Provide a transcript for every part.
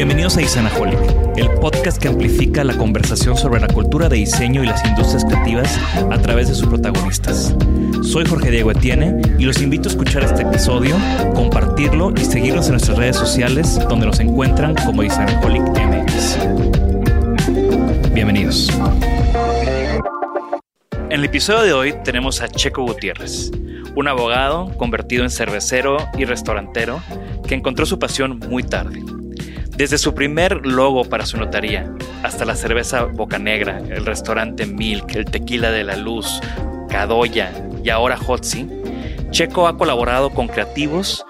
Bienvenidos a Isanaholic, el podcast que amplifica la conversación sobre la cultura de diseño y las industrias creativas a través de sus protagonistas. Soy Jorge Diego Etienne y los invito a escuchar este episodio, compartirlo y seguirnos en nuestras redes sociales donde nos encuentran como Isanaholic MX. Bienvenidos. En el episodio de hoy tenemos a Checo Gutiérrez, un abogado convertido en cervecero y restaurantero que encontró su pasión muy tarde. Desde su primer logo para su notaría, hasta la cerveza Boca Negra, el restaurante Milk, el tequila de la luz, Cadoya y ahora Hotzi, Checo ha colaborado con creativos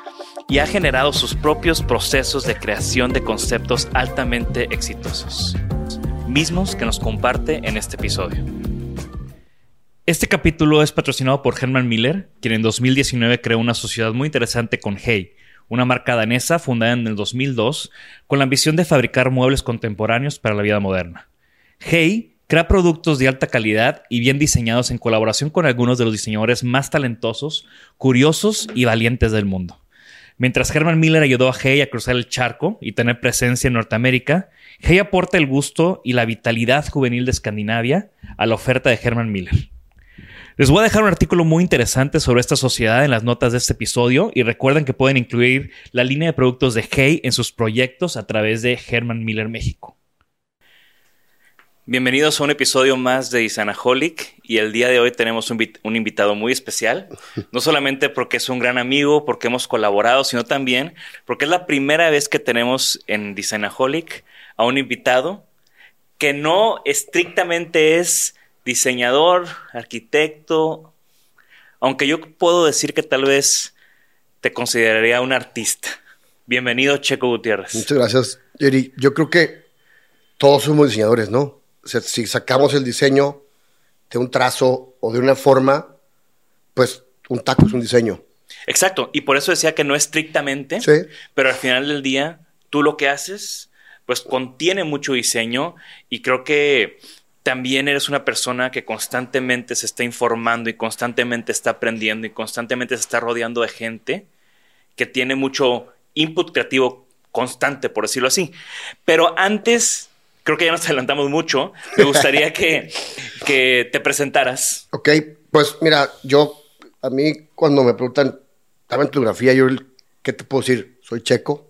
y ha generado sus propios procesos de creación de conceptos altamente exitosos, mismos que nos comparte en este episodio. Este capítulo es patrocinado por Herman Miller, quien en 2019 creó una sociedad muy interesante con Hey, una marca danesa fundada en el 2002 con la ambición de fabricar muebles contemporáneos para la vida moderna. Hey crea productos de alta calidad y bien diseñados en colaboración con algunos de los diseñadores más talentosos, curiosos y valientes del mundo. Mientras Herman Miller ayudó a Hey a cruzar el charco y tener presencia en Norteamérica, Hey aporta el gusto y la vitalidad juvenil de Escandinavia a la oferta de Herman Miller. Les voy a dejar un artículo muy interesante sobre esta sociedad en las notas de este episodio y recuerden que pueden incluir la línea de productos de Hey en sus proyectos a través de Herman Miller México. Bienvenidos a un episodio más de Isanaholic y el día de hoy tenemos un, un, invitado muy especial, no solamente porque es un gran amigo, porque hemos colaborado, sino también porque es la primera vez que tenemos en Isanaholic a un invitado que no estrictamente es diseñador, arquitecto, aunque yo puedo decir que tal vez te consideraría un artista. Bienvenido, Checo Gutiérrez. Muchas gracias, Jerry. Yo creo que todos somos diseñadores, ¿no? O sea, si sacamos el diseño de un trazo o de una forma, pues un taco es un diseño. Exacto, y por eso decía que no estrictamente, Sí. pero al final del día, tú lo que haces, pues contiene mucho diseño y creo que también eres una persona que constantemente se está informando y constantemente está aprendiendo y constantemente se está rodeando de gente que tiene mucho input creativo constante, por decirlo así. Pero antes, creo que ya nos adelantamos mucho, me gustaría que, que te presentaras. Ok, pues mira, yo, a mí cuando me preguntan, dame tu biografía, yo, ¿qué te puedo decir? Soy checo.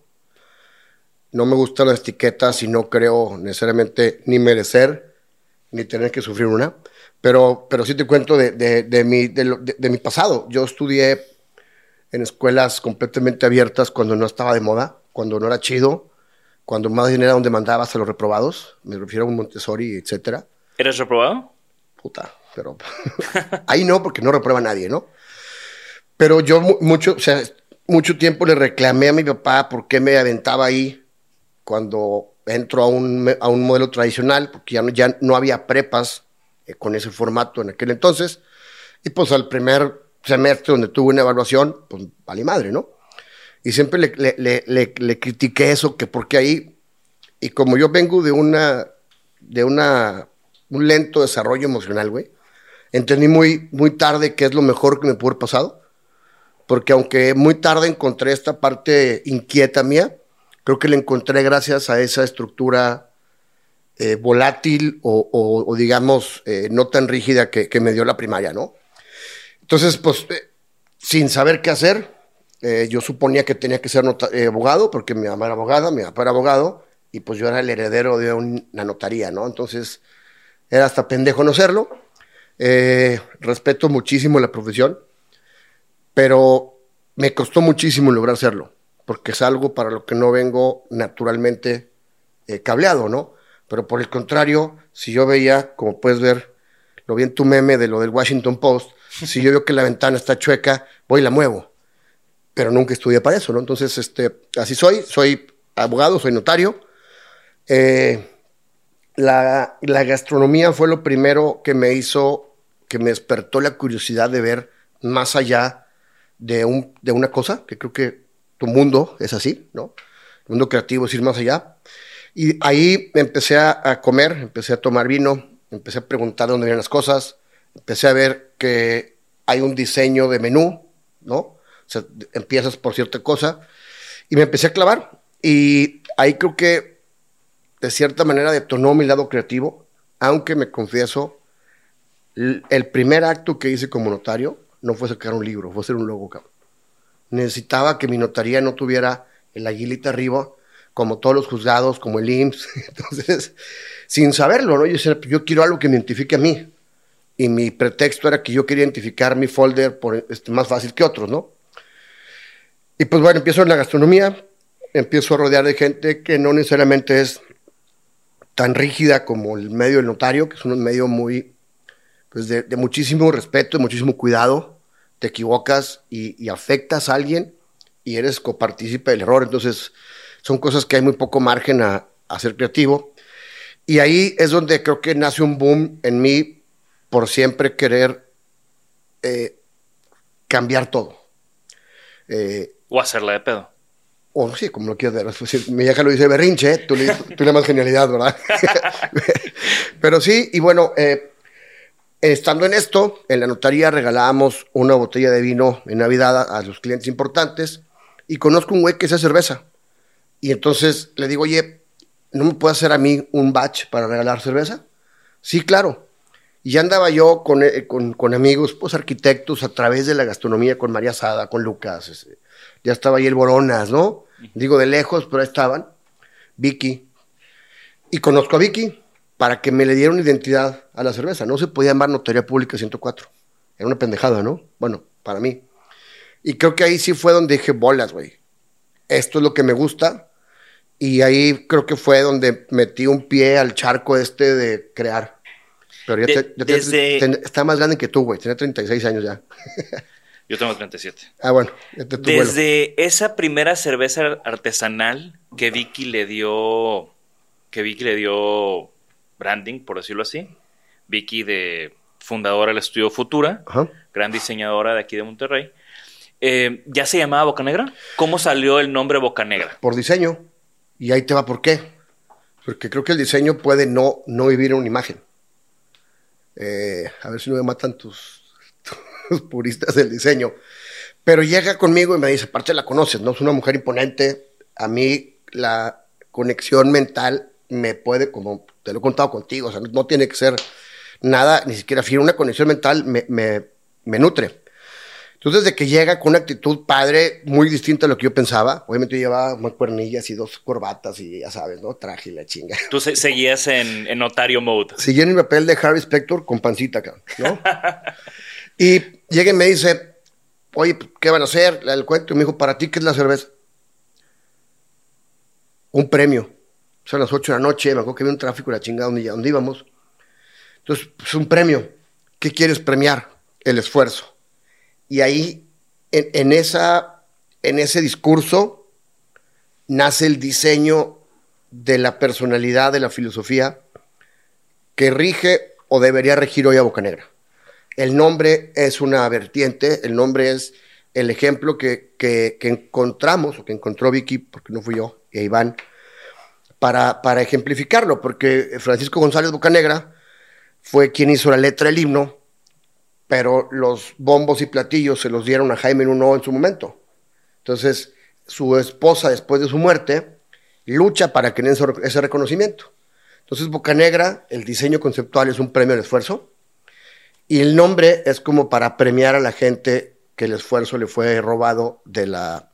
No me gustan las etiquetas y no creo necesariamente ni merecer ni tener que sufrir una. Pero, pero sí te cuento de, de, de mi, de, mi pasado. Yo estudié en escuelas completamente abiertas cuando no estaba de moda, cuando no era chido, cuando más bien era donde mandabas a los reprobados. Me refiero a un Montessori, etcétera. ¿Eres reprobado? Puta, pero ahí no, porque no reprueba nadie, ¿no? Pero yo mu- mucho, o sea, mucho tiempo le reclamé a mi papá por qué me aventaba ahí cuando entro a un, a un modelo tradicional, porque ya no, ya no había prepas eh, con ese formato en aquel entonces. Y pues al primer semestre donde tuve una evaluación, pues vale madre, ¿no? Y siempre le, le, le, le, critiqué eso, que porque ahí, y como yo vengo de una, de una, un lento desarrollo emocional, güey, entendí muy, muy tarde qué es lo mejor que me pudo haber pasado, porque aunque muy tarde encontré esta parte inquieta mía, creo que la encontré gracias a esa estructura eh, volátil o, digamos, eh, no tan rígida que, me dio la primaria, ¿no? Entonces, pues, eh, sin saber qué hacer, yo suponía que tenía que ser abogado, porque mi mamá era abogada, mi papá era abogado, y pues yo era el heredero de una notaría, ¿no? Entonces, era hasta pendejo no serlo. Respeto muchísimo la profesión, pero me costó muchísimo lograr hacerlo, porque es algo para lo que no vengo naturalmente eh, cableado, ¿no? Pero por el contrario, si yo veía, como puedes ver, lo vi en tu meme de lo del Washington Post, si yo veo que la ventana está chueca, voy y la muevo. Pero nunca estudié para eso, ¿no? Entonces, este, así soy, soy abogado, soy notario. Eh, la, la gastronomía fue lo primero que me hizo, que me despertó la curiosidad de ver más allá de, un, de una cosa, que creo que tu mundo es así, ¿no? El mundo creativo es ir más allá. Y ahí empecé a, comer, empecé a tomar vino, empecé a preguntar dónde vienen las cosas, empecé a ver que hay un diseño de menú, ¿no? O sea, empiezas por cierta cosa, y me empecé a clavar. Y ahí creo que de cierta manera detonó mi lado creativo, aunque me confieso, el primer acto que hice como notario no fue sacar un libro, fue hacer un logo. Necesitaba que mi notaría no tuviera el aguilita arriba, como todos los juzgados, como el IMSS. Entonces, sin saberlo, ¿no? Yo decía, yo quiero algo que me identifique a mí. Y mi pretexto era que yo quería identificar mi folder por, este, más fácil que otros, ¿no? Y pues bueno, empiezo en la gastronomía, empiezo a rodear de gente que no necesariamente es tan rígida como el medio del notario, que es un medio muy, pues de, de muchísimo respeto, de muchísimo cuidado. Te equivocas y, y afectas a alguien y eres copartícipe del error. Entonces, son cosas que hay muy poco margen a, a ser creativo. Y ahí es donde creo que nace un boom en mí por siempre querer eh, cambiar todo. Eh, O hacerla de pedo. o sí, como lo quieras ver. Sí, mi vieja lo dice berrinche, tú le, tú le más genialidad, ¿verdad? Pero sí, y bueno, eh, estando en esto, en la notaría regalábamos una botella de vino en Navidad a, a los clientes importantes y conozco un güey que hace cerveza. Y entonces le digo, oye, ¿no me puede hacer a mí un batch para regalar cerveza? Sí, claro. Y ya andaba yo con, eh, con, con amigos, pues arquitectos, a través de la gastronomía, con María Sada, con Lucas. ese, ya estaba ahí el Boronas, ¿no? Digo de lejos, pero ahí estaban. Vicky. Y conozco a Vicky para que me le diera una identidad a la cerveza. No se podía llamar Notaría Pública 104. Era una pendejada, ¿no? Bueno, para mí. Y creo que ahí sí fue donde dije, bolas, güey. Esto es lo que me gusta. Y ahí creo que fue donde metí un pie al charco este de crear. Pero ya, De- te- ya te- desde- ten- está más grande que tú, güey. Tenía 36 años ya. Yo tengo 37. Ah, bueno. ya te tu vuelo. Desde esa primera cerveza artesanal que Vicky le dio, que Vicky le dio branding, por decirlo así. Vicky de fundadora del estudio Futura, Ajá. gran diseñadora de aquí de Monterrey. Eh, ¿Ya se llamaba Boca Negra? ¿Cómo salió el nombre Boca Negra? por diseño. Y ahí te va por qué. Porque creo que el diseño puede no, no vivir en una imagen. Eh, a ver si no me matan tus, tus puristas del diseño. Pero llega conmigo y me dice, aparte la conoces, ¿no? Es una mujer imponente. A mí la conexión mental me puede, como te lo he contado contigo, o sea, no, tiene que ser nada, ni siquiera fiel. Una conexión mental me, me, me nutre. Entonces, desde que llega con una actitud padre, muy distinta a lo que yo pensaba, obviamente yo llevaba unas cuernillas y dos corbatas y ya sabes, ¿no? Traje y la chinga. Tú se- seguías en, en notario mode. Siguió en mi papel de Harry Spector con pancita, ¿no? y llega y me dice, oye, pues, ¿qué van a hacer? El cuento, y me dijo, ¿para ti qué es la cerveza? Un premio. Son las 8 de la noche, me acuerdo que había un tráfico, la chingada, donde, donde íbamos. Entonces, pues un premio. ¿Qué quieres premiar? El esfuerzo. Y ahí, en, esa, en ese discurso, nace el diseño de la personalidad, de la filosofía que rige o debería regir hoy a Bocanegra. el nombre es una vertiente, el nombre es el ejemplo que, que, encontramos, o que encontró Vicky, porque no fui yo, y Iván, para, para ejemplificarlo, porque Francisco González Bocanegra fue quien hizo la letra del himno, pero los bombos y platillos se los dieron a Jaime Nuno en su momento. Entonces, su esposa, después de su muerte, lucha para que den ese reconocimiento. Entonces, Bocanegra, el diseño conceptual es un premio al esfuerzo, y el nombre es como para premiar a la gente que el esfuerzo le fue robado de la,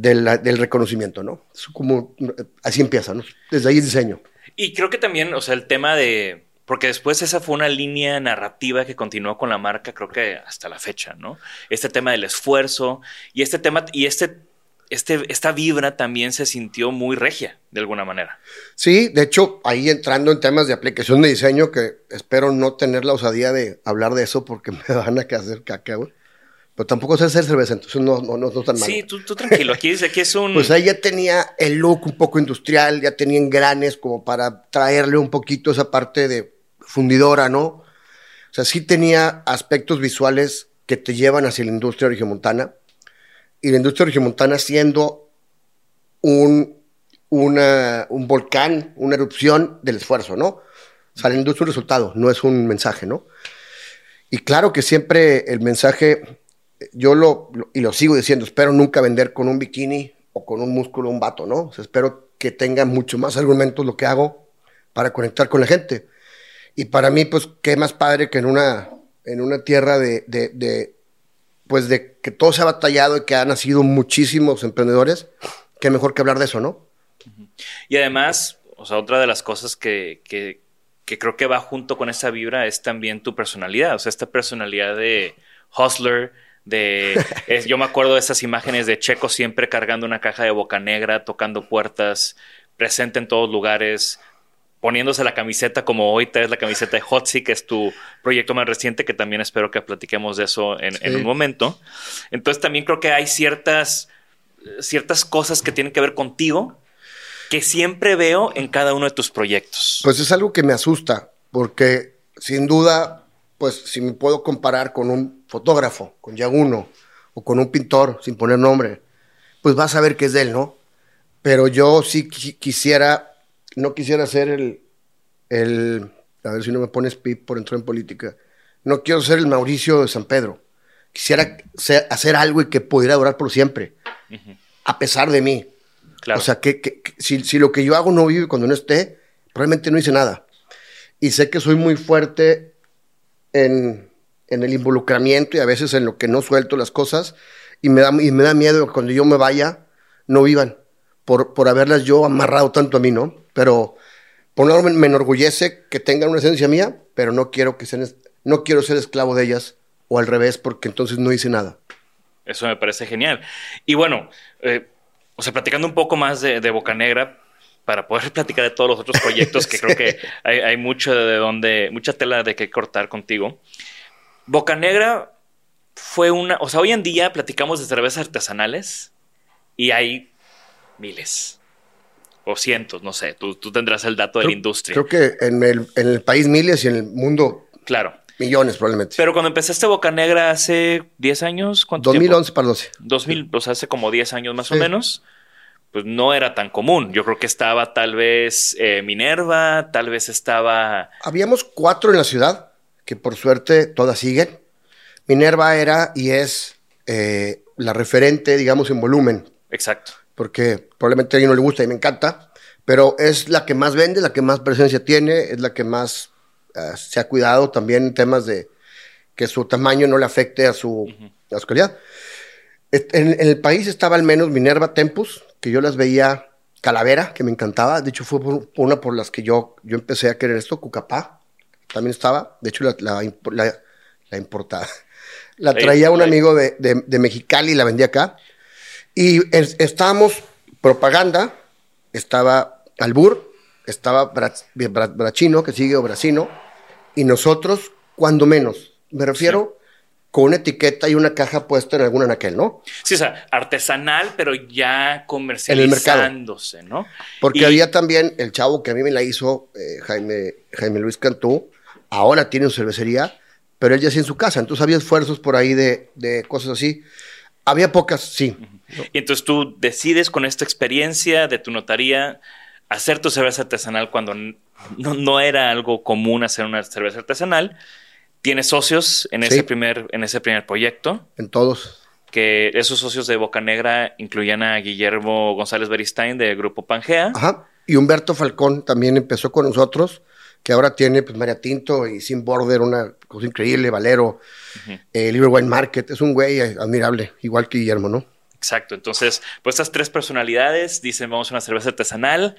del reconocimiento, ¿no? Es como, así empieza, ¿no? Desde ahí el diseño. Y creo que también, o sea, el tema de, porque después esa fue una línea narrativa que continuó con la marca, creo que hasta la fecha, ¿no? Este tema del esfuerzo y este tema, y este, este, esta vibra también se sintió muy regia, de alguna manera. Sí, de hecho, ahí entrando en temas de aplicación de diseño, que espero no tener la osadía de hablar de eso porque me van a hacer caca, güey. Pero tampoco sé hacer cerveza, entonces no, no, no, tan malo. Sí, tú, tú tranquilo, aquí dice que es un... Pues ahí ya tenía el look un poco industrial, ya tenía engranes como para traerle un poquito esa parte de fundidora, ¿no? O sea, sí tenía aspectos visuales que te llevan hacia la industria regiomontana. Y la industria regiomontana siendo un, una, un volcán, una erupción del esfuerzo, ¿no? O sea, la industria es un resultado, no es un mensaje, ¿no? Y claro que siempre el mensaje yo lo, y lo sigo diciendo, espero nunca vender con un bikini o con un músculo un vato, ¿no? espero que tenga mucho más argumentos lo que hago para conectar con la gente. Y para mí, pues, qué más padre que en una, en una tierra de, de, pues, de que todo se ha batallado y que han nacido muchísimos emprendedores, qué mejor que hablar de eso, ¿no? Y además, o sea, otra de las cosas que, que, que creo que va junto con esa vibra es también tu personalidad, o sea, esta personalidad de hustler, de yo me acuerdo de esas imágenes de Checo siempre cargando una caja de boca negra, tocando puertas, presente en todos lugares, poniéndose la camiseta como hoy traes la camiseta de Hotzi, que es tu proyecto más reciente, que también espero que platiquemos de eso en, un momento. Entonces también creo que hay ciertas, ciertas cosas que tienen que ver contigo que siempre veo en cada uno de tus proyectos. Pues es algo que me asusta, porque sin duda pues si me puedo comparar con un fotógrafo, con Yaguno, o con un pintor, sin poner nombre, pues vas a ver que es de él, ¿no? Pero yo sí quisiera, no quisiera ser el, el, a ver si no me pones pip por entrar en política, no quiero ser el Mauricio de San Pedro. Quisiera hacer algo y que pudiera durar por siempre, a pesar de mí. O sea, que, si, si, lo que yo hago no vive cuando no esté, probablemente no hice nada. Y sé que soy muy fuerte en, el involucramiento y a veces en lo que no suelto las cosas y me da, y me da miedo que cuando yo me vaya no vivan por, por haberlas yo amarrado tanto a mí, ¿no? Pero por un lado me, enorgullece que tengan una esencia mía, pero no quiero, que sean, no quiero ser esclavo de ellas o al revés porque entonces no hice nada. Eso me parece genial. Y bueno, eh, o sea, platicando un poco más de, de Boca Negra, para poder platicar de todos los otros proyectos que creo que hay, mucho de donde, mucha tela de que cortar contigo. Boca Negra fue una, o sea, hoy en día platicamos de cervezas artesanales y hay miles o cientos, no sé, tú, tendrás el dato de la industria. Creo que en el, en el país miles y en el mundo claro. millones probablemente. Pero cuando empezaste Boca Negra hace 10 años, ¿cuánto 2011 para 12. 2000, o sea, hace como 10 años más o menos pues no era tan común. Yo creo que estaba tal vez eh, Minerva, tal vez estaba... Habíamos cuatro en la ciudad, que por suerte todas siguen. Minerva era y es eh, la referente, digamos, en volumen. Exacto. Porque probablemente a alguien no le gusta y me encanta, pero es la que más vende, la que más presencia tiene, es la que más eh, se ha cuidado también en temas de que su tamaño no le afecte a su, a su calidad. En, el país estaba al menos Minerva Tempus, que yo las veía Calavera, que me encantaba. De hecho, fue una por las que yo, yo empecé a querer esto. Cucapá también estaba. De hecho, la, la, la, importaba. La traía un amigo de, de, Mexicali y la vendía acá. Y estábamos propaganda, estaba Albur, estaba Brachino, que sigue, o Bracino, y nosotros, cuando menos. Me refiero con una etiqueta y una caja puesta en algún anaquel, ¿no? Sí, o sea, artesanal, pero ya comercializándose, ¿no? Porque había también el chavo que a mí me la hizo, eh, Jaime, Jaime Luis Cantú, ahora tiene su cervecería, pero él ya hacía en su casa. Entonces había esfuerzos por ahí de, de cosas así. Había pocas, sí. Y entonces tú decides con esta experiencia de tu notaría hacer tu cerveza artesanal cuando no, no era algo común hacer una cerveza artesanal. Tienes socios en ese, primer, en ese primer proyecto, En todos. que esos socios de Boca Negra incluían a Guillermo González Beristain de Grupo Pangea. Ajá. Y Humberto Falcón también empezó con nosotros, que ahora tiene pues, María Tinto y Sin Border, una cosa increíble, Valero, eh, Libre Wine Market. Es un güey eh, admirable, igual que Guillermo, ¿no? Exacto, entonces, pues estas tres personalidades dicen vamos a una cerveza artesanal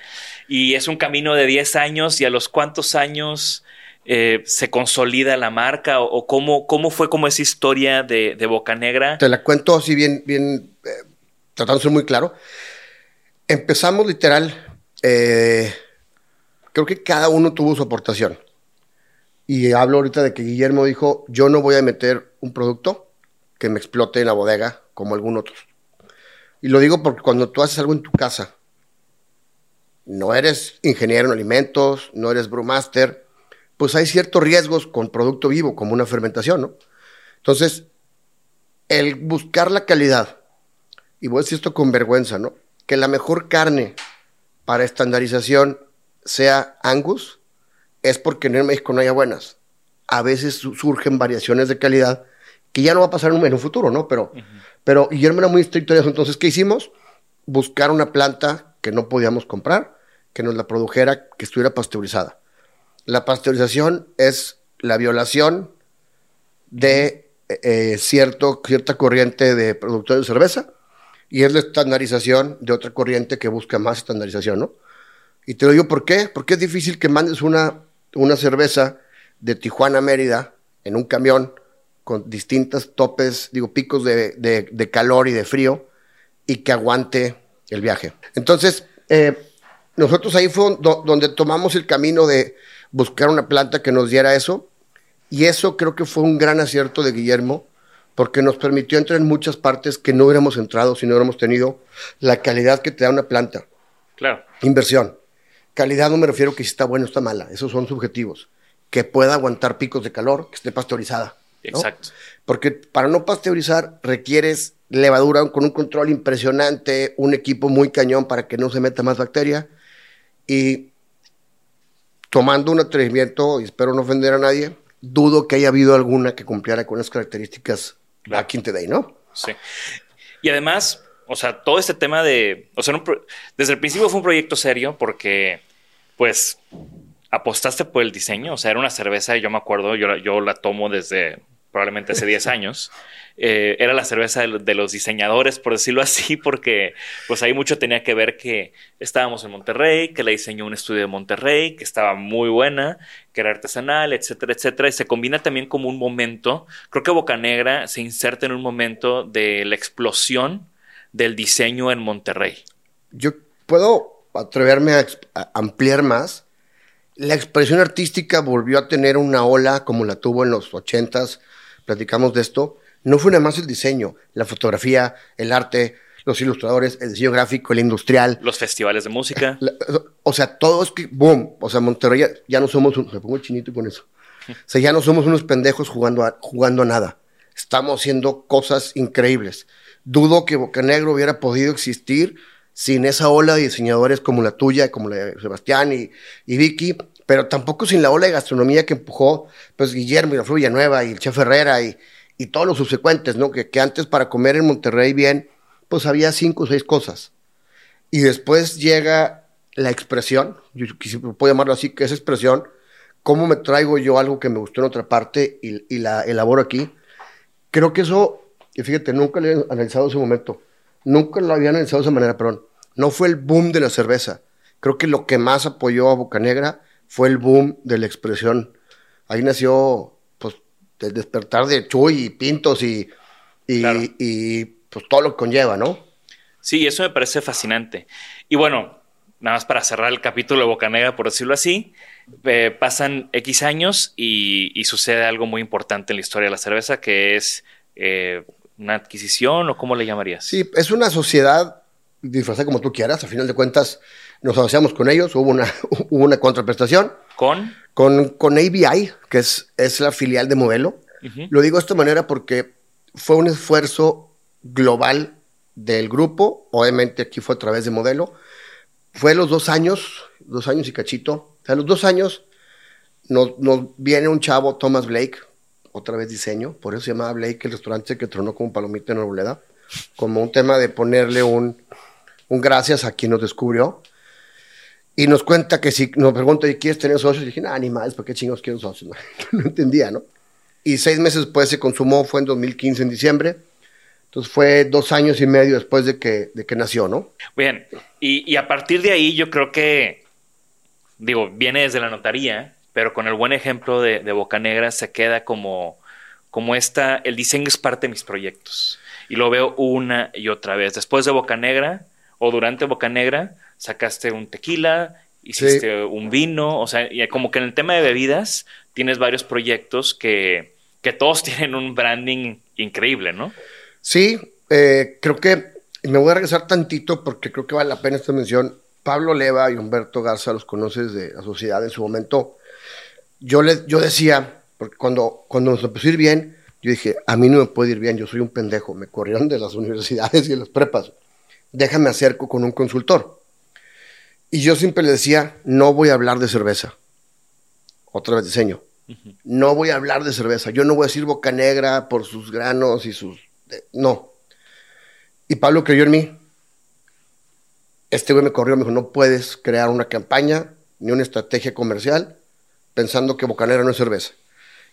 y es un camino de 10 años y a los cuántos años eh, se consolida la marca o, cómo, cómo fue como esa historia de, de Boca Negra. Te la cuento así bien, bien, eh, tratando de ser muy claro. Empezamos literal, eh, creo que cada uno tuvo su aportación. Y hablo ahorita de que Guillermo dijo, yo no voy a meter un producto que me explote en la bodega como algún otro. Y lo digo porque cuando tú haces algo en tu casa, no eres ingeniero en alimentos, no eres brewmaster, pues hay ciertos riesgos con producto vivo, como una fermentación, ¿no? Entonces, el buscar la calidad, y voy a decir esto con vergüenza, ¿no? Que la mejor carne para estandarización sea Angus, es porque en México no haya buenas. A veces su- surgen variaciones de calidad que ya no va a pasar en un, futuro, ¿no? Pero, pero Guillermo era muy estricto en eso. Entonces, ¿qué hicimos? Buscar una planta que no podíamos comprar, que nos la produjera, que estuviera pasteurizada. La pasteurización es la violación de eh, cierto, cierta corriente de productores de cerveza y es la estandarización de otra corriente que busca más estandarización, ¿no? Y te lo digo por qué, porque es difícil que mandes una, una cerveza de Tijuana a Mérida en un camión con distintos topes, digo, picos de, de- calor y de frío y que aguante el viaje. Entonces, eh, nosotros ahí fue do- donde tomamos el camino de buscar una planta que nos diera eso y eso creo que fue un gran acierto de Guillermo, porque nos permitió entrar en muchas partes que no hubiéramos entrado si no hubiéramos tenido la calidad que te da una planta. Claro, Inversión. Calidad no me refiero que si está bueno o está mala, esos son subjetivos. Que pueda aguantar picos de calor, que esté pasteurizada. ¿no? exacto. Porque para no pasteurizar requieres levadura con un control impresionante, un equipo muy cañón para que no se meta más bacteria. Y tomando un atrevimiento, y espero no ofender a nadie, dudo que haya habido alguna que cumpliera con las características in the day, ¿no? Sí. Y además, o sea, todo este tema de, o sea, desde el principio fue un proyecto serio porque, pues, apostaste por el diseño, o sea, era una cerveza, yo me acuerdo, yo, yo la tomo desde probablemente hace 10 años. Eh, era la cerveza de, lo- de los diseñadores, por decirlo así, porque pues ahí mucho tenía que ver que estábamos en Monterrey, que la diseñó un estudio de Monterrey, que estaba muy buena, que era artesanal, etcétera, etcétera. Y se combina también como un momento, creo que Boca Negra se inserta en un momento de la explosión del diseño en Monterrey. Yo puedo atreverme a, a ampliar más. La expresión artística volvió a tener una ola como la tuvo en los ochentas, platicamos de esto. No fue nada más el diseño, la fotografía, el arte, los ilustradores, el diseño gráfico, el industrial. Los festivales de música. La- o sea, todo es que, boom, o sea, Monterrey ya, ya no somos, un, me pongo chinito con eso. O sea, ya no somos unos pendejos jugando a, jugando a nada. Estamos haciendo cosas increíbles. Dudo que Bocanegro hubiera podido existir sin esa ola de diseñadores como la tuya, como la de Sebastián y, y Vicky, pero tampoco sin la ola de gastronomía que empujó pues Guillermo y la Villanueva y el Chef Herrera y, y todos los subsecuentes, ¿no? Que, que antes para comer en Monterrey bien, pues había cinco o seis cosas. Y después llega la expresión, yo puedo llamarlo así, que es expresión, cómo me traigo yo algo que me gustó en otra parte y, y la elaboro aquí. Creo que eso, y fíjate, nunca lo he analizado ese momento, nunca lo había analizado de esa manera, perdón. No fue el boom de la cerveza. Creo que lo que más apoyó a Bocanegra fue el boom de la expresión. Ahí nació, pues, el despertar de Chuy y Pintos y, y, Claro. y, pues todo lo que conlleva, ¿no? Sí, eso me parece fascinante. Y bueno, nada más para cerrar el capítulo de Bocanegra, por decirlo así, eh, pasan X años y, y sucede algo muy importante en la historia de la cerveza, que es eh, una adquisición o cómo le llamarías. Sí, es una sociedad disfrazada como tú quieras. A final de cuentas, nos asociamos con ellos. Hubo una, hubo una contraprestación Con. con, con ABI, que es, es la filial de Modelo. Lo digo de esta manera porque fue un esfuerzo global del grupo, obviamente aquí fue a través de modelo. Fue los dos años, dos años y cachito. O sea, los dos años nos, nos viene un chavo, Thomas Blake, otra vez diseño, por eso se llamaba Blake, el restaurante que tronó como palomita en Arboleda, como un tema de ponerle un, un gracias a quien nos descubrió. Y nos cuenta que si nos pregunta, ¿y quieres tener socios? Y dije, nada, ni más, ¿por qué chingos quiero socios? No, entendía, ¿no? Y seis meses después se consumó, fue en 2015, en diciembre. Entonces fue dos años y medio después de que, de que nació, ¿no? Bien, y, y a partir de ahí yo creo que, digo, viene desde la notaría, pero con el buen ejemplo de, de Boca Negra se queda como, como esta, el diseño es parte de mis proyectos. Y lo veo una y otra vez. Después de Boca Negra o durante Boca Negra, sacaste un tequila, hiciste un vino, o sea, y como que en el tema de bebidas tienes varios proyectos que, que todos tienen un branding increíble, ¿no? Sí, eh, creo que me voy a regresar tantito porque creo que vale la pena esta mención. Pablo Leva y Humberto Garza los conoces de la sociedad en su momento. Yo, le, yo decía, porque cuando, cuando nos empezó a ir bien, yo dije, a mí no me puede ir bien, yo soy un pendejo. Me corrieron de las universidades y de las prepas. Déjame acerco con un consultor. Y yo siempre le decía, no voy a hablar de cerveza. Otra vez diseño. No voy a hablar de cerveza. Yo no voy a decir boca negra por sus granos y sus... No. Y Pablo creyó en mí. Este güey me corrió, me dijo, no puedes crear una campaña ni una estrategia comercial pensando que Bocanera no es cerveza.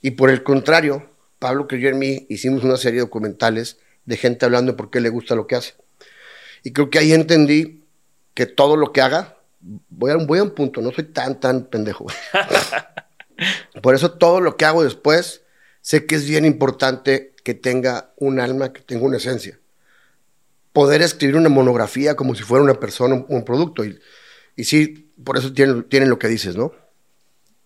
Y por el contrario, Pablo creyó en mí, hicimos una serie de documentales de gente hablando de por qué le gusta lo que hace. Y creo que ahí entendí que todo lo que haga, voy a, voy a un punto, no soy tan, tan pendejo. por eso todo lo que hago después, sé que es bien importante que tenga un alma, que tenga una esencia. Poder escribir una monografía como si fuera una persona, un, un producto. Y, y sí, por eso tienen, tienen lo que dices, ¿no?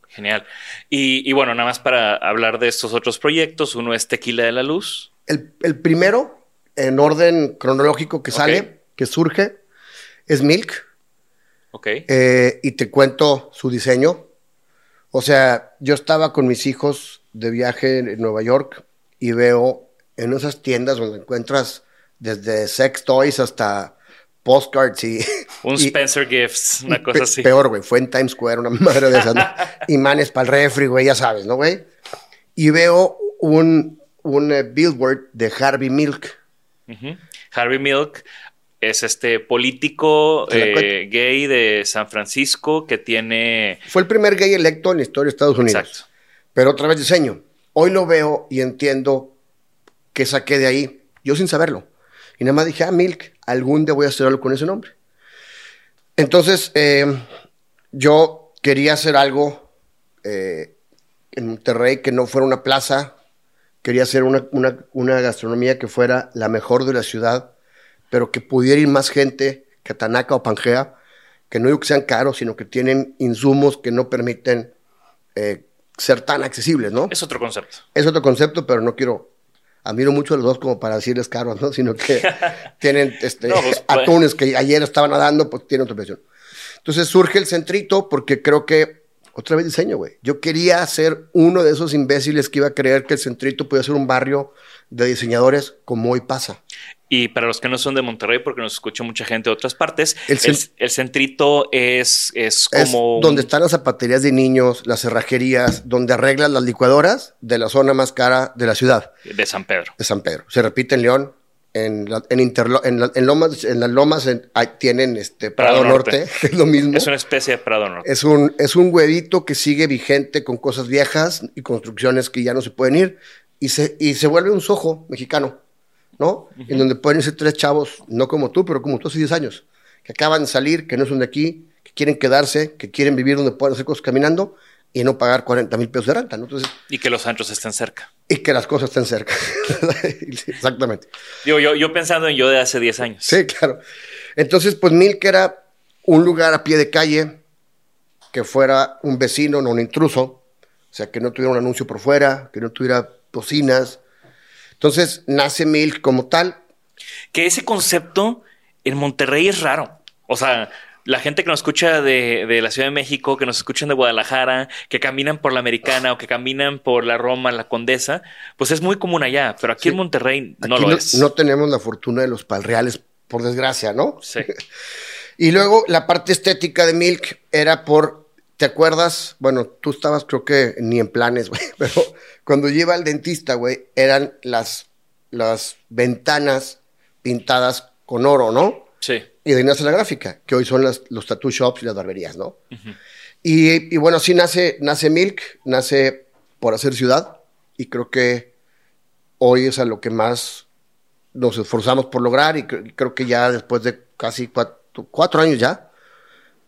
Genial. Y, y, bueno, nada más para hablar de estos otros proyectos, uno es Tequila de la Luz. El, el primero, en orden cronológico que sale, que surge, es Milk. Ok. Eh, y te cuento su diseño. O sea, yo estaba con mis hijos de viaje en Nueva York y veo en esas tiendas donde encuentras desde sex toys hasta postcards y... Un y, Spencer Gifts, una cosa así. Peor, güey. Fue en Times Square, una madre de esas. ¿no? Imanes para el refri, güey, ya sabes, ¿no, güey? Y veo un, un uh, billboard de Harvey Milk. Uh -huh. Harvey Milk es este político eh, gay de San Francisco que tiene... Fue el primer gay electo en la historia de Estados Unidos. Exacto. Pero otra vez diseño. Hoy lo veo y entiendo que saqué de ahí, yo sin saberlo. Y nada más dije, ah, Milk, algún día voy a hacer algo con ese nombre. Entonces, eh, yo quería hacer algo eh, en Monterrey que no fuera una plaza, quería hacer una, una, una, gastronomía que fuera la mejor de la ciudad, pero que pudiera ir más gente que Tanaka o Pangea, que no digo que sean caros, sino que tienen insumos que no permiten eh, ser tan accesibles, ¿no? Es otro concepto. Es otro concepto, pero no quiero admiro mucho a los dos como para decirles caros, ¿no? Sino que tienen este, no, pues, atunes que ayer estaban nadando, pues tienen otra presión. Entonces surge el centrito porque creo que, otra vez diseño, güey. Yo quería ser uno de esos imbéciles que iba a creer que el centrito podía ser un barrio de diseñadores como hoy pasa. Y para los que no son de Monterrey, porque nos escucha mucha gente de otras partes, el, el, el centrito es, es como... Es donde están las zapaterías de niños, las cerrajerías, donde arreglan las licuadoras de la zona más cara de la ciudad. De San Pedro. De San Pedro. Se repite en León, en, la, en, Interlo, en, la, en, Lomas, en las Lomas en, tienen este Prado, Prado Norte, Norte, que es lo mismo. Es una especie de Prado Norte. Es un, es un huevito que sigue vigente con cosas viejas y construcciones que ya no se pueden ir y se, y se vuelve un sojo mexicano. ¿No? Uh -huh. En donde pueden ser tres chavos, no como tú, pero como tú hace 10 años, que acaban de salir, que no son de aquí, que quieren quedarse, que quieren vivir donde puedan hacer cosas caminando y no pagar 40 mil pesos de renta, ¿no? Entonces, y que los antros estén cerca. Y que las cosas estén cerca. Exactamente. Digo, yo, yo pensando en yo de hace 10 años. Sí, claro. Entonces, pues Milk era un lugar a pie de calle, que fuera un vecino, no un intruso, o sea, que no tuviera un anuncio por fuera, que no tuviera bocinas, entonces nace Milk como tal. Que ese concepto en Monterrey es raro. O sea, la gente que nos escucha de, de, la Ciudad de México, que nos escuchan de Guadalajara, que caminan por la Americana o que caminan por la Roma, la Condesa, pues es muy común allá, pero aquí en Monterrey no lo es. No tenemos la fortuna de los palreales, por desgracia, ¿no? Sí. y luego la parte estética de Milk era por, ¿te acuerdas? Bueno, tú estabas creo que ni en planes, güey, pero cuando lleva al dentista, güey, eran las, las ventanas pintadas con oro, ¿no? Sí y de ahí nace la gráfica, que hoy son las, los tattoo shops y las barberías, ¿no? y, bueno, sí nace, nace Milk, nace por hacer ciudad, y creo que hoy es a lo que más nos esforzamos por lograr, y creo que ya después de casi cuatro, años ya,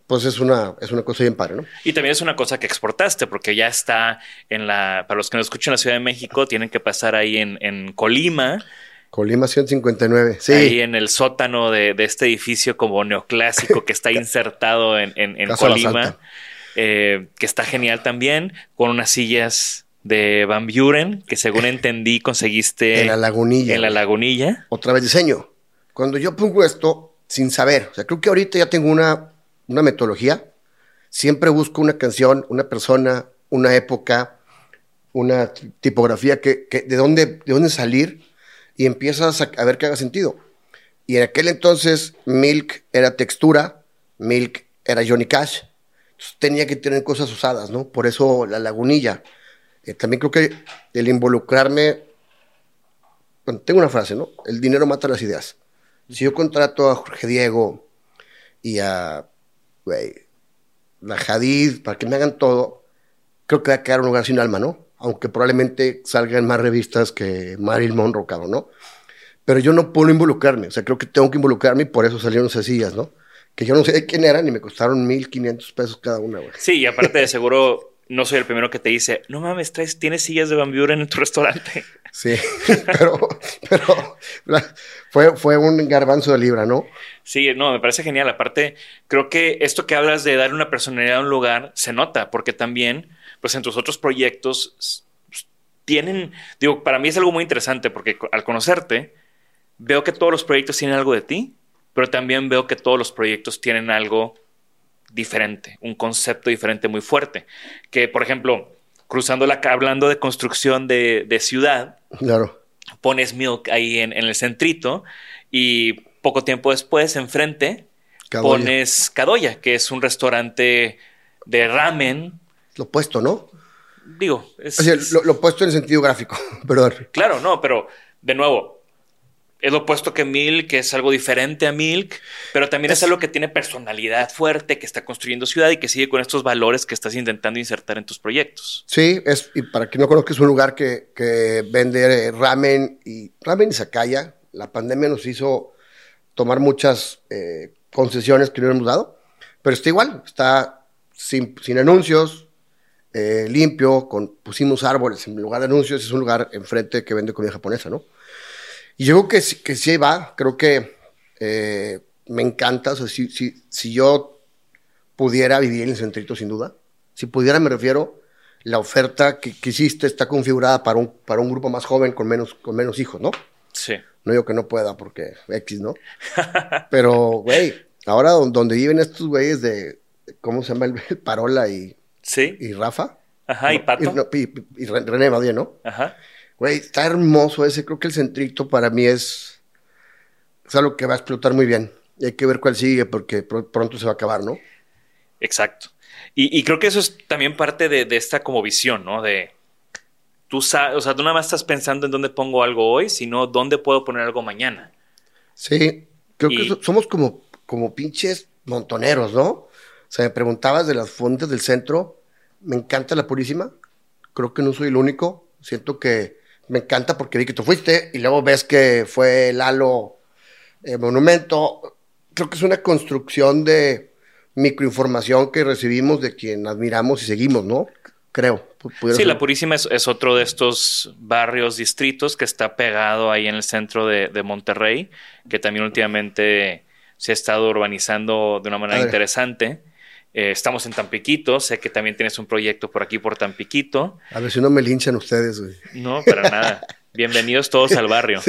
pues es una, es una cosa bien padre, ¿no? Y también es una cosa que exportaste, porque ya está en la, para los que nos escuchan en la Ciudad de México, tienen que pasar ahí en, en Colima, Colima 159, sí. Ahí en el sótano de, este edificio como neoclásico que está insertado en, en, Colima, eh, que está genial también, con unas sillas de Van Buren, que según entendí conseguiste... En la lagunilla. En la lagunilla. Otra vez diseño. Cuando yo pongo esto sin saber, o sea, creo que ahorita ya tengo una, una metodología, siempre busco una canción, una persona, una época, una tipografía que, de dónde de dónde salir y empiezas a, ver que haga sentido. Y en aquel entonces Milk era textura, Milk era Johnny Cash. Tenía que tener cosas usadas, ¿no? Por eso la lagunilla. Eh, también creo que el involucrarme, tengo una frase, ¿no? El dinero mata las ideas. Si yo contrato a Jorge Diego y a, güey, la Hadid para que me hagan todo, creo que va a quedar un lugar sin alma, ¿no? aunque probablemente salgan más revistas que Marilyn Monroe, cabrón, ¿no? Pero yo no puedo involucrarme, o sea, creo que tengo que involucrarme y por eso salieron esas sillas, ¿no? Que yo no sé quién eran y me costaron 1.500 pesos cada una, güey. Sí, y aparte de seguro no soy el primero que te dice, no mames, traes, tienes sillas de Van Buren en tu restaurante. Sí, pero, pero fue, fue un garbanzo de libra, ¿no? Sí, no, me parece genial. Aparte, creo que esto que hablas de dar una personalidad a un lugar se nota, porque también pues en tus otros proyectos tienen, digo, para mí es algo muy interesante porque al conocerte, veo que todos los proyectos tienen algo de ti, pero también veo que todos los proyectos tienen algo diferente, un concepto diferente muy fuerte. Que, por ejemplo, cruzando la hablando de construcción de, ciudad, claro. pones Milk ahí en, el centrito y poco tiempo después, enfrente, pones Kadoya, que es un restaurante de ramen lo opuesto, ¿no? Digo, es, lo, opuesto en el sentido gráfico, perdón. Claro, no, pero de nuevo, es lo opuesto que Milk, que es algo diferente a Milk, pero también es, algo que tiene personalidad fuerte, que está construyendo ciudad y que sigue con estos valores que estás intentando insertar en tus proyectos. Sí, es, y para quien no conozca, es un lugar que, que vende ramen y ramen y sakaya. La pandemia nos hizo tomar muchas eh, concesiones que no hemos dado, pero está igual, está sin, sin anuncios, eh, limpio, con, pusimos árboles en lugar de anuncios, es un lugar enfrente que vende comida japonesa, ¿no? Y yo creo que, que sí va, creo que eh, me encanta, o sea, si, si, si, yo pudiera vivir en el centrito, sin duda, si pudiera, me refiero, la oferta que, que, hiciste está configurada para un, para un grupo más joven con menos, con menos hijos, ¿no? Sí. No digo que no pueda porque X, ¿no? Pero, güey, ahora donde viven estos güeyes de, ¿cómo se llama el Parola y Sí. Y Rafa. Ajá, y Pato. Y, René más ¿no? Ajá. Güey, está hermoso ese. Creo que el centrito para mí es, es algo que va a explotar muy bien. Y hay que ver cuál sigue porque pronto se va a acabar, ¿no? Exacto. Y, creo que eso es también parte de, esta como visión, ¿no? De tú sabes, o sea, tú nada más estás pensando en dónde pongo algo hoy, sino dónde puedo poner algo mañana. Sí, creo que somos como, como pinches montoneros, ¿no? O sea, me preguntabas de las fuentes del centro me encanta la Purísima. Creo que no soy el único. Siento que me encanta porque vi que tú fuiste y luego ves que fue el halo eh, monumento. Creo que es una construcción de microinformación que recibimos de quien admiramos y seguimos, ¿no? Creo. Sí, la Purísima es, otro de estos barrios, distritos que está pegado ahí en el centro de, Monterrey, que también últimamente se ha estado urbanizando de una manera interesante. Eh, estamos en Tampiquito, sé que también tienes un proyecto por aquí, por Tampiquito. A ver si no me linchan ustedes, güey. No, para nada. Bienvenidos todos al barrio.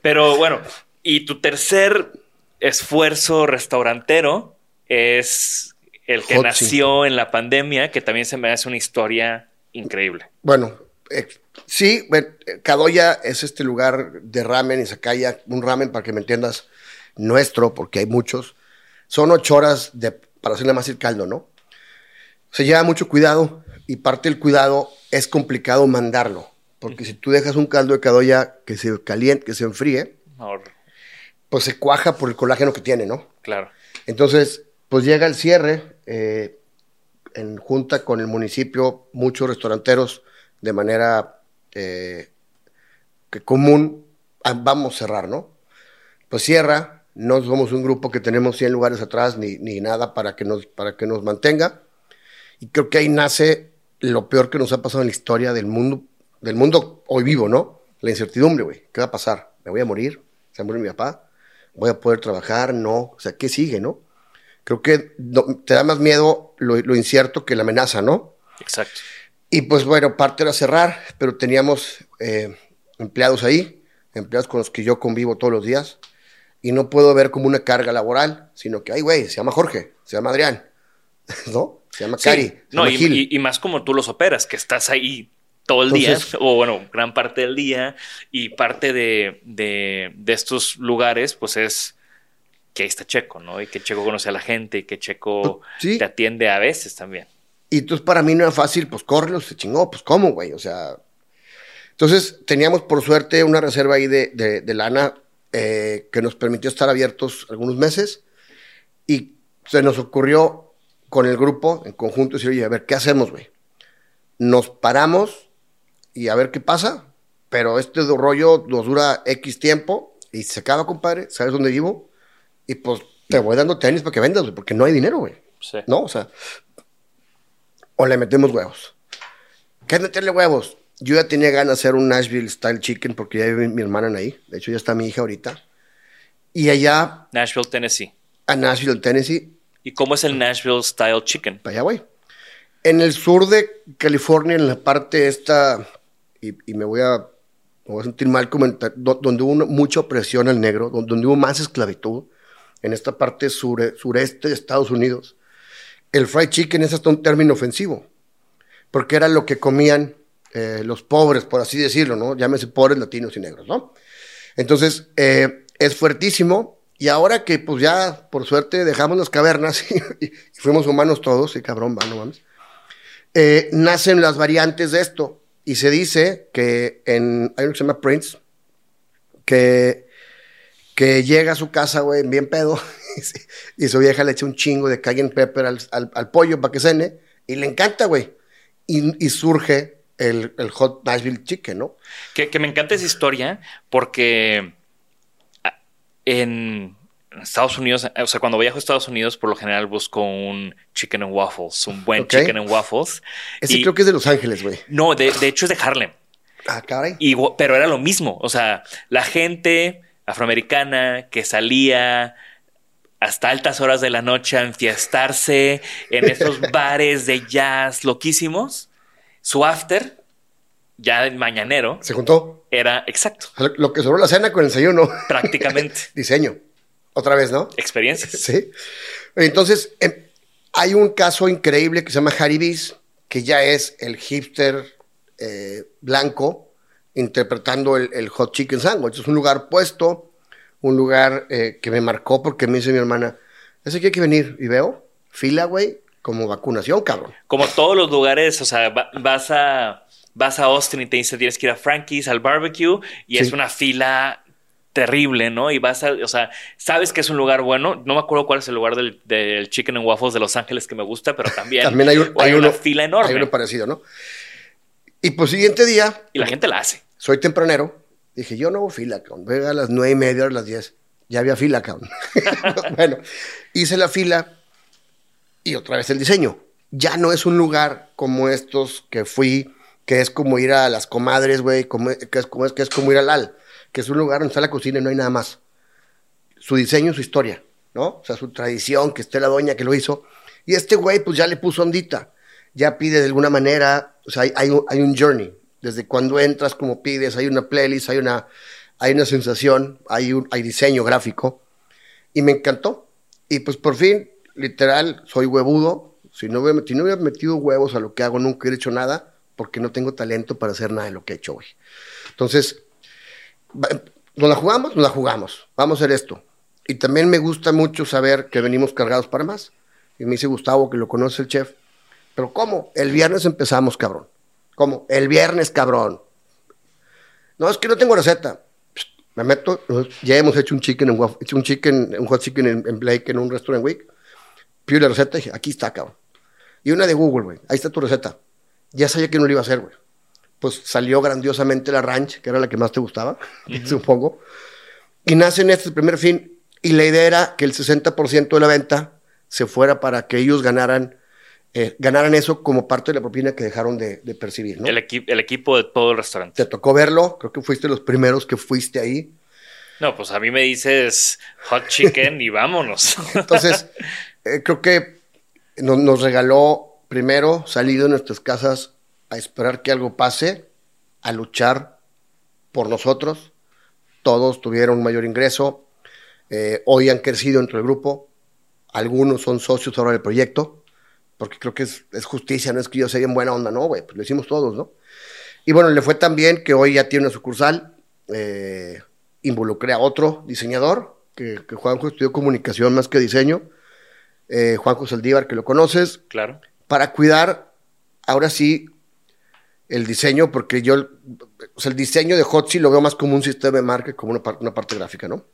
Pero bueno, y tu tercer esfuerzo restaurantero es el que Hot nació en la pandemia, que también se me hace una historia increíble. Bueno, eh, sí, bueno, eh, Kadoya es este lugar de ramen y Sakaya, un ramen para que me entiendas, nuestro, porque hay muchos. Son ocho horas de, para hacer nada más el caldo, ¿no? Se lleva mucho cuidado y parte del cuidado es complicado mandarlo, porque si tú dejas un caldo de Kadoya que se caliente, que se enfríe, pues se cuaja por el colágeno que tiene, ¿no? claro. Entonces, pues llega el cierre, eh, en junta con el municipio, muchos restauranteros de manera eh, que común, ah, vamos a cerrar, ¿no? Pues cierra, no somos un grupo que tenemos 100 lugares atrás ni, ni nada para que, nos, para que nos mantenga. Y creo que ahí nace lo peor que nos ha pasado en la historia del mundo, del mundo hoy vivo, ¿no? La incertidumbre, güey. ¿Qué va a pasar? ¿Me voy a morir? ¿Se va a morir mi papá? ¿Voy a poder trabajar? No. O sea, ¿qué sigue, no? Creo que no- te da más miedo lo, lo incierto que la amenaza, ¿no? Exacto. Y pues bueno, parte era cerrar, pero teníamos eh, empleados ahí, empleados con los que yo convivo todos los días, y no puedo ver como una carga laboral, sino que, ay, güey, se llama Jorge, se llama Adrián, ¿no? Se llama Sí, Cari, se no, llama y, Gil. y- y más como tú los operas, que estás ahí todo el día, o bueno, gran parte del día, y parte de, de- de estos lugares, pues es que ahí está Checo, ¿no? Y que Checo conoce a la gente, y que Checo Pues, sí. te atiende a veces también. Y entonces para mí no era fácil, pues córrelo, se chingó, pues cómo, güey, o sea. Entonces teníamos por suerte una reserva ahí de, de- de lana eh, que nos permitió estar abiertos algunos meses y se nos ocurrió con el grupo en conjunto decir, oye, a ver, ¿qué hacemos, güey? Nos paramos y a ver qué pasa, pero este rollo nos dura X tiempo y se acaba, compadre, ¿sabes dónde vivo? Y pues te voy dando tenis para que vendas, güey, porque no hay dinero, güey. Sí. ¿no? O sea, o le metemos huevos. ¿Qué es meterle huevos? Yo ya tenía ganas de hacer un Nashville Style Chicken porque ya vive mi hermana ahí. De hecho, ya está mi hija ahorita. Y allá, Nashville, Tennessee. a Nashville, Tennessee, ¿Y cómo es el Nashville Style Chicken? para allá voy. En el sur de California, en la parte esta, y, y me voy a me voy a sentir mal comentar, do- donde hubo una- mucha opresión al negro, don- donde, hubo más esclavitud, en esta parte sure- sureste de Estados Unidos, el fried chicken es hasta un término ofensivo, porque era lo que comían eh, los pobres, por así decirlo, ¿no? Llámese pobres latinos y negros, ¿no? Entonces, eh, es fuertísimo. Y ahora que, pues ya, por suerte, dejamos las cavernas y, fuimos humanos todos, y cabrón, va, no eh, nacen las variantes de esto. Y se dice que en, hay uno que se llama Prince, que, que llega a su casa, güey, bien pedo, y su vieja le echa un chingo de cayenne pepper al, al- pollo para que cene, y le encanta, güey. Y surge el, el hot Nashville chicken, ¿no? Que, que me encanta esa historia porque ah, en Estados Unidos, o sea, cuando viajo a Estados Unidos, por lo general busco un chicken and waffles, un buen chicken and waffles. Ese Y- creo que es de Los Ángeles, güey. No, de, de hecho es de Harlem. Ah, caray. Igual- pero era lo mismo. O sea, la gente afroamericana que salía hasta altas horas de la noche a enfiestarse en esos bares de jazz loquísimos, su after, ya mañanero, Se juntó. era exacto, Lo que sobró la cena con el desayuno. prácticamente Diseño. Otra vez, ¿no? experiencias. Sí. Entonces, em, hay un caso increíble que se llama Harry Bees, que ya es el hipster eh, blanco interpretando el, el hot chicken sandwich. Es un lugar puesto, un lugar eh, que me marcó porque me dice mi hermana, ese que hay que venir. Y veo, fila, güey, como vacunación, cabrón. Como todos los lugares, o sea, va- vas a vas a Austin y te dice tienes que ir a Frankie's al barbecue y Sí. es una fila terrible, ¿no? Y vas a, o sea, sabes que es un lugar bueno. No me acuerdo cuál es el lugar del, del Chicken and Waffles de Los Ángeles que me gusta, pero también, También hay, un, hay una uno, fila enorme Hay uno parecido, ¿no? Y pues siguiente día, y la gente la hace. soy tempranero. Dije, yo no hago fila, cabrón. Voy a las nueve y media, a las diez. Ya había fila, cabrón. bueno, hice la fila y otra vez el diseño. Ya no es un lugar como estos que fui, que es como ir a las comadres, güey, que, es como, que es como ir al AL, que es un lugar donde está la cocina y no hay nada más. Su diseño, su historia, ¿no? O sea, su tradición, que esté la doña que lo hizo. Y este güey, pues ya le puso ondita. Ya pide de alguna manera, o sea, hay, hay un, hay un journey. Desde cuando entras, como pides, hay una playlist, hay una, hay una sensación, hay, un, hay diseño gráfico. Y me encantó. Y pues por fin literal, soy huevudo. Si no, hubiera, metido huevos a lo que hago, nunca hubiera hecho nada, porque no tengo talento para hacer nada de lo que he hecho hoy. Entonces, ¿nos la jugamos? Nos la jugamos. Vamos a hacer esto. Y también me gusta mucho saber que venimos cargados para más. Y me dice Gustavo, que lo conoce el chef. ¿Pero cómo? El viernes empezamos, cabrón. ¿Cómo? El viernes, cabrón. No, es que no tengo receta. Me meto, ya hemos hecho un chicken, en, hecho un chicken, un hot chicken en, en Blake en un restaurant week. Pido la receta y dije, aquí está, cabrón. Y una de Google, güey. Ahí está tu receta. Ya sabía que no lo iba a hacer, güey. Pues salió grandiosamente la ranch, que era la que más te gustaba, supongo. Y nace en este primer fin. Y la idea era que el 60% de la venta se fuera para que ellos ganaran, eh, ganaran eso como parte de la propina que dejaron de, de percibir, ¿no? El, equi- el equipo de todo el restaurante. Te tocó verlo, creo que fuiste los primeros que fuiste ahí. No, pues a mí me dices hot chicken y vámonos. Entonces, eh, creo que nos, regaló primero salir de nuestras casas a esperar que algo pase, a luchar por nosotros. Todos tuvieron mayor ingreso. Eh, hoy han crecido dentro del grupo. Algunos son socios ahora del proyecto, porque creo que es, es justicia, no es que yo sea bien buena onda, no, güey, pues lo hicimos todos, ¿no? Y bueno, le fue tan bien que hoy ya tiene una sucursal. Eh, involucré a otro diseñador, que, que Juanjo estudió comunicación más que diseño. Eh, Juanjo Saldívar, que lo conoces, claro. para cuidar, ahora sí, el diseño, porque yo, o sea, el diseño de Hotzi lo veo más como un sistema de marca como una, par- una parte gráfica, ¿no?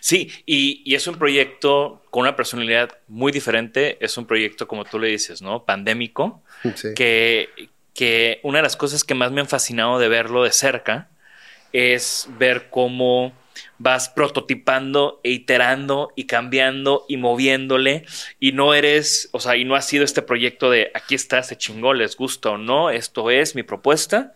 Sí, y, y es un proyecto con una personalidad muy diferente. Es un proyecto, como tú le dices, ¿no? Pandémico. Sí. que, que una de las cosas que más me han fascinado de verlo de cerca es ver cómo vas prototipando e iterando y cambiando y moviéndole y no eres, o sea, y no ha sido este proyecto de aquí está, se chingó, les gusta o no, esto es mi propuesta,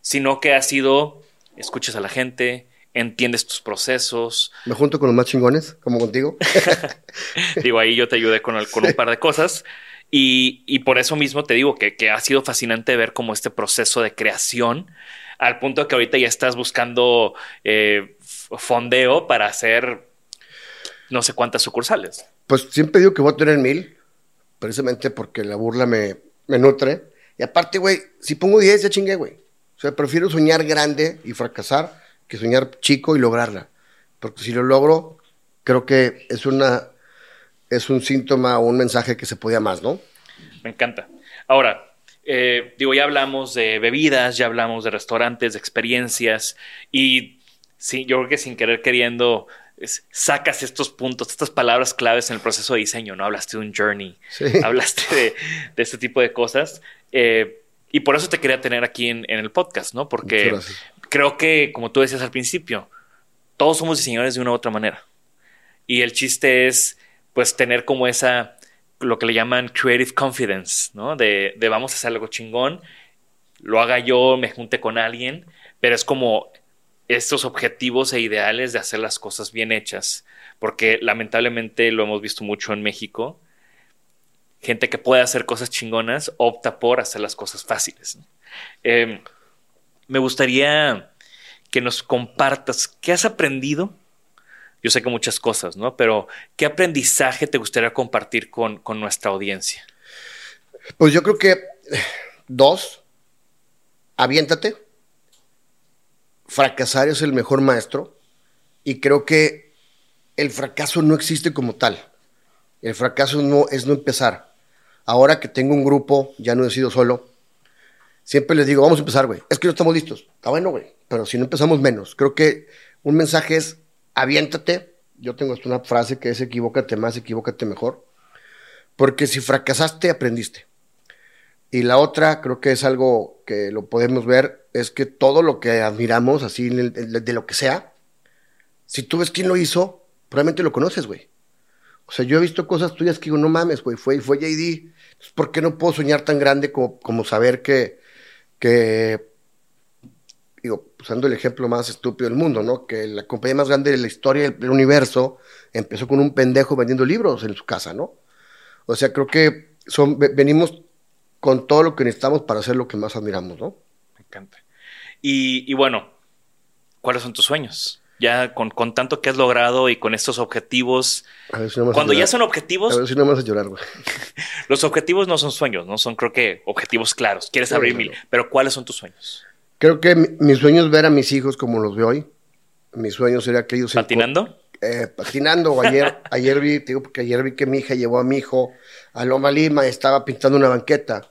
sino que ha sido, escuchas a la gente, entiendes tus procesos, Me junto con los más chingones, como contigo. digo, ahí yo te ayudé con, el- con un par de cosas. Y, y por eso mismo te digo que, que ha sido fascinante ver como este proceso de creación, al punto que ahorita ya estás buscando eh, fondeo para hacer no sé cuántas sucursales. Pues siempre digo que voy a tener mil, precisamente porque la burla me, me nutre. Y aparte, güey, si pongo 10 ya chingué, güey. O sea, prefiero soñar grande y fracasar que soñar chico y lograrla. Porque si lo logro, creo que es una es un síntoma o un mensaje que se podía más, ¿no? Me encanta. Ahora, eh, digo, ya hablamos de bebidas, ya hablamos de restaurantes, de experiencias, y sí, yo creo que sin querer queriendo es- sacas estos puntos, estas palabras claves en el proceso de diseño, ¿no? Hablaste de un journey, Sí. hablaste de, de este tipo de cosas, eh, y por eso te quería tener aquí en, en el podcast, ¿no? Porque creo que, como tú decías al principio, todos somos diseñadores de una u otra manera. Y el chiste es, pues, tener como esa, lo que le llaman creative confidence, ¿no? De, de vamos a hacer algo chingón, lo haga yo, me junte con alguien, pero es como estos objetivos e ideales de hacer las cosas bien hechas, porque lamentablemente lo hemos visto mucho en México. Gente que puede hacer cosas chingonas opta por hacer las cosas fáciles. Eh, me gustaría que nos compartas qué has aprendido. Yo sé que muchas cosas, ¿no? Pero ¿qué aprendizaje te gustaría compartir con, con nuestra audiencia? Pues yo creo que eh, dos, aviéntate. Fracasar es el mejor maestro y creo que el fracaso no existe como tal. El fracaso no es no empezar. Ahora que tengo un grupo, ya no he sido solo, siempre les digo, vamos a empezar, güey. Es que no estamos listos. Está bueno, güey. Pero si no empezamos menos. Creo que un mensaje es aviéntate. Yo tengo una frase que es equivócate más, equivócate mejor. Porque si fracasaste, aprendiste. Y la otra, creo que es algo que lo podemos ver, es que todo lo que admiramos, así de, lo que sea, si tú ves quién lo hizo, probablemente lo conoces, güey. O sea, yo he visto cosas tuyas que digo, no mames, güey, fue, fue JD. ¿Por qué no puedo soñar tan grande como, como saber que, que, digo, usando el ejemplo más estúpido del mundo, ¿no? Que la compañía más grande de la historia del, universo empezó con un pendejo vendiendo libros en su casa, ¿no? O sea, creo que son, ve- venimos con todo lo que necesitamos para hacer lo que más admiramos, ¿no? Me encanta. Y, y bueno, ¿cuáles son tus sueños? Ya con, con tanto que has logrado y con estos objetivos. A ver si no Cuando ya son objetivos, A ver si no me vas a llorar, güey. los objetivos no son sueños, no son creo que objetivos claros. Quieres Sí, abrir mil, pero ¿cuáles son tus sueños? Creo que mi, mi sueño es ver a mis hijos como los veo hoy. Mi sueño sería que ellos... se ¿Patinando? eh, patinando. Ayer, ayer vi, digo, porque ayer vi que mi hija llevó a mi hijo a Loma Lima y estaba pintando una banqueta.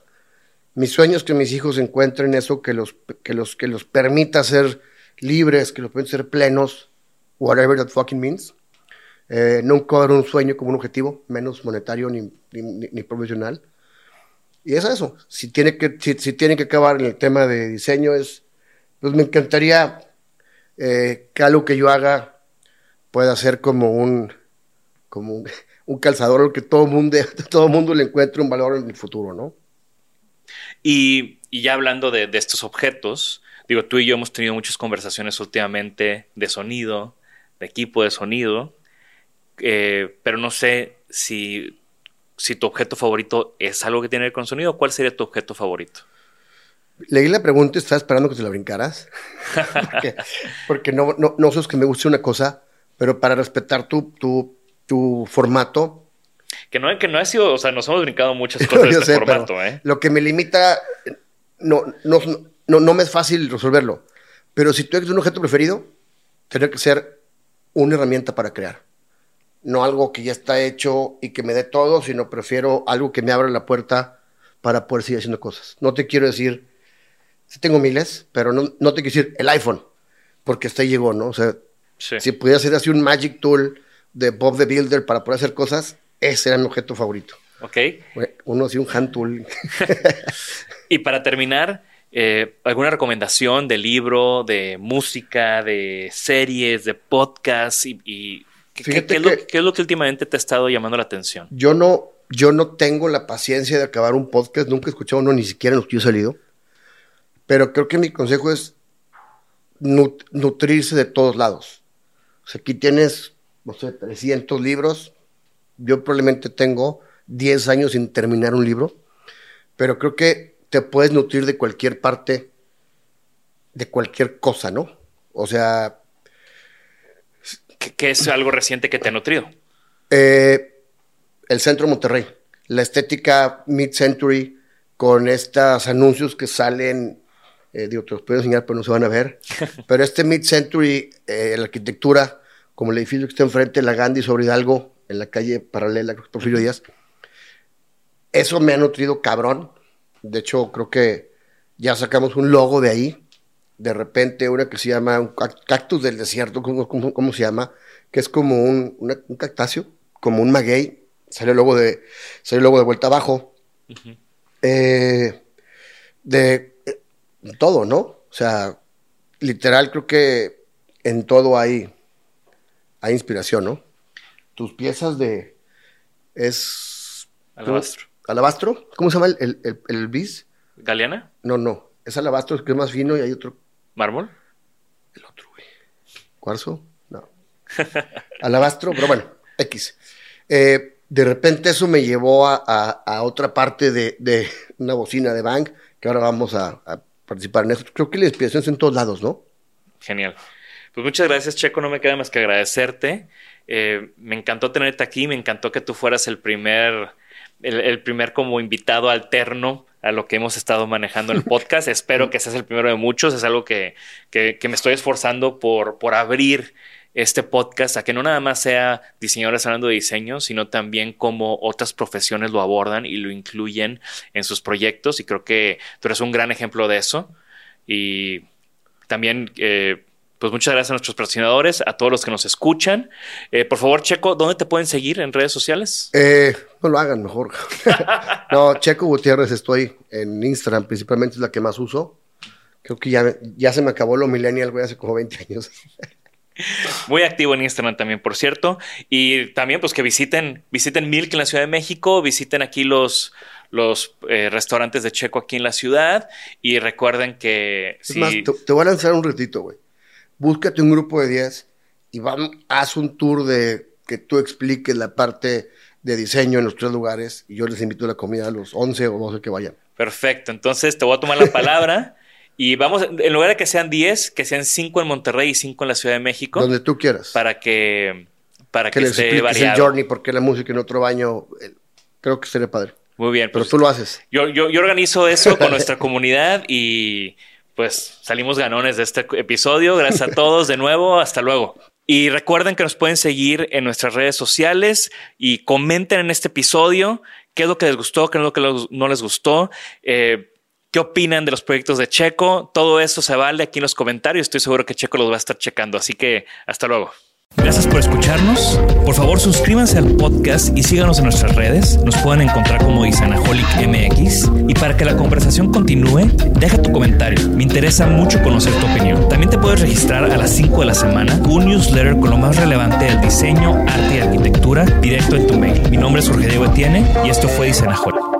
Mi sueño es que mis hijos encuentren eso que los, que los, que los permita ser libres, que los permita ser plenos, whatever that fucking means. Eh, nunca haber un sueño como un objetivo, menos monetario ni, ni, profesional. Y es eso. Si tiene que, si, tiene que acabar en el tema de diseño, es, pues me encantaría eh, que algo que yo haga pueda ser como un, como un, un calzador al que todo mundo, todo mundo le encuentre un valor en el futuro, ¿no? Y, y ya hablando de, de estos objetos, digo, tú y yo hemos tenido muchas conversaciones últimamente de sonido, de equipo de sonido, eh, pero no sé si, si tu objeto favorito es algo que tiene que ver con sonido. ¿Cuál sería tu objeto favorito? Leí la pregunta y estaba esperando que te la brincaras. porque porque no, no, no sos que me guste una cosa, pero para respetar tu, tu, tu formato, Que no, que no ha sido, o sea, nos hemos brincado muchas cosas de este sé, formato, pero ¿eh? lo que me limita, no, no, no, no me es fácil resolverlo. Pero si tú eres un objeto preferido, tendría que ser una herramienta para crear. No algo que ya está hecho y que me dé todo, sino prefiero algo que me abra la puerta para poder seguir haciendo cosas. No te quiero decir, sí tengo miles, pero no, no te quiero decir el iPhone, porque hasta ahí llegó, ¿no? O sea, Sí. si pudiera ser así un Magic Tool de Bob the Builder para poder hacer cosas, ese era mi objeto favorito. Ok. Uno así, un hand tool. Y para terminar, eh, ¿alguna recomendación de libro, de música, de series, de podcast? Y, y ¿qué, es lo, que- qué es lo que últimamente te ha estado llamando la atención? Yo no, yo no tengo la paciencia de acabar un podcast, nunca he escuchado uno, ni siquiera en los que yo he salido. Pero creo que mi consejo es nut- nutrirse de todos lados. O sea, aquí tienes, no sé, 300 libros. Yo probablemente tengo 10 años sin terminar un libro, pero creo que te puedes nutrir de cualquier parte, de cualquier cosa, ¿no? O sea, ¿Qué, qué es algo reciente que te ha nutrido? Eh, el centro de Monterrey, la estética mid-century con estos anuncios que salen, eh, digo, te los puedo enseñar, pero no se van a ver. pero este mid-century, eh, la arquitectura, como el edificio que está enfrente, la Gandhi sobre Hidalgo, en la calle paralela, creo que Porfirio Díaz, eso me ha nutrido cabrón. De hecho, creo que ya sacamos un logo de ahí. De repente, una que se llama un cac- cactus del desierto, ¿cómo, cómo- cómo se llama? Que es como un, una- un cactáceo, como un maguey. Sale luego de, sale de vuelta abajo. Eh, de eh, todo, ¿no? O sea, literal, creo que en todo hay, hay inspiración, ¿no? Tus piezas de. Es. Alabastro. ¿Alabastro? ¿Cómo se llama el, el, el, el bis? ¿Galeana? No, no. Es alabastro, es que es más fino y hay otro. ¿Mármol? El otro, güey. ¿Cuarzo? No. Alabastro, pero bueno, X. Eh, de repente eso me llevó a, a- a otra parte de, de una bocina de Bang, que ahora vamos a, a participar en eso. Creo que la inspiración es en todos lados, ¿no? Genial. Pues muchas gracias, Checo. No me queda más que agradecerte. Eh, me encantó tenerte aquí. Me encantó que tú fueras el primer, el, el primer como invitado alterno a lo que hemos estado manejando en el podcast. Espero que seas el primero de muchos. Es algo que, que- que me estoy esforzando por, por abrir este podcast a que no nada más sea diseñadores hablando de diseño, sino también como otras profesiones lo abordan y lo incluyen en sus proyectos. Y creo que tú eres un gran ejemplo de eso. Y también, eh, pues muchas gracias a nuestros patrocinadores, a todos los que nos escuchan. Eh, por favor, Checo, ¿dónde te pueden seguir en redes sociales? Eh, no lo hagan mejor. no, Checo Gutiérrez estoy en Instagram, principalmente es la que más uso. Creo que ya, ya se me acabó lo millennial, güey, hace como 20 años. Muy activo en Instagram también, por cierto. Y también, pues que visiten, visiten Milk en la Ciudad de México, visiten aquí los, los eh, restaurantes de Checo aquí en la ciudad. Y recuerden que Es si más, te, te voy a lanzar un retito, güey. Búscate un grupo de 10 y vamos, haz un tour de que tú expliques la parte de diseño en los tres lugares y yo les invito a la comida a los 11 o 12 que vayan. Perfecto, entonces te voy a tomar la palabra Y vamos, en lugar de que sean 10, que sean 5 en Monterrey y 5 en la Ciudad de México. Donde tú quieras. Para que, para que, que les esté variado. el journey, porque la música en otro baño, eh, creo que sería padre. Muy bien, Pero pues tú lo haces. yo, yo, yo organizo eso con nuestra comunidad y pues salimos ganones de este episodio. Gracias a todos de nuevo. Hasta luego. Y recuerden que nos pueden seguir en nuestras redes sociales y comenten en este episodio qué es lo que les gustó, qué es lo que no les gustó, eh, qué opinan de los proyectos de Checo. Todo eso se vale aquí en los comentarios. Estoy seguro que Checo los va a estar checando. Así que hasta luego. Gracias por escucharnos. Por favor, suscríbanse al podcast y síganos en nuestras redes. Nos pueden encontrar como Isanaholic MX. Y para que la conversación continúe, deja tu comentario. Me interesa mucho conocer tu opinión. También te puedes registrar a las 5 de la semana un newsletter con lo más relevante del diseño, arte y arquitectura directo en tu mail. Mi nombre es Jorge Diego Etienne y esto fue Isanaholic.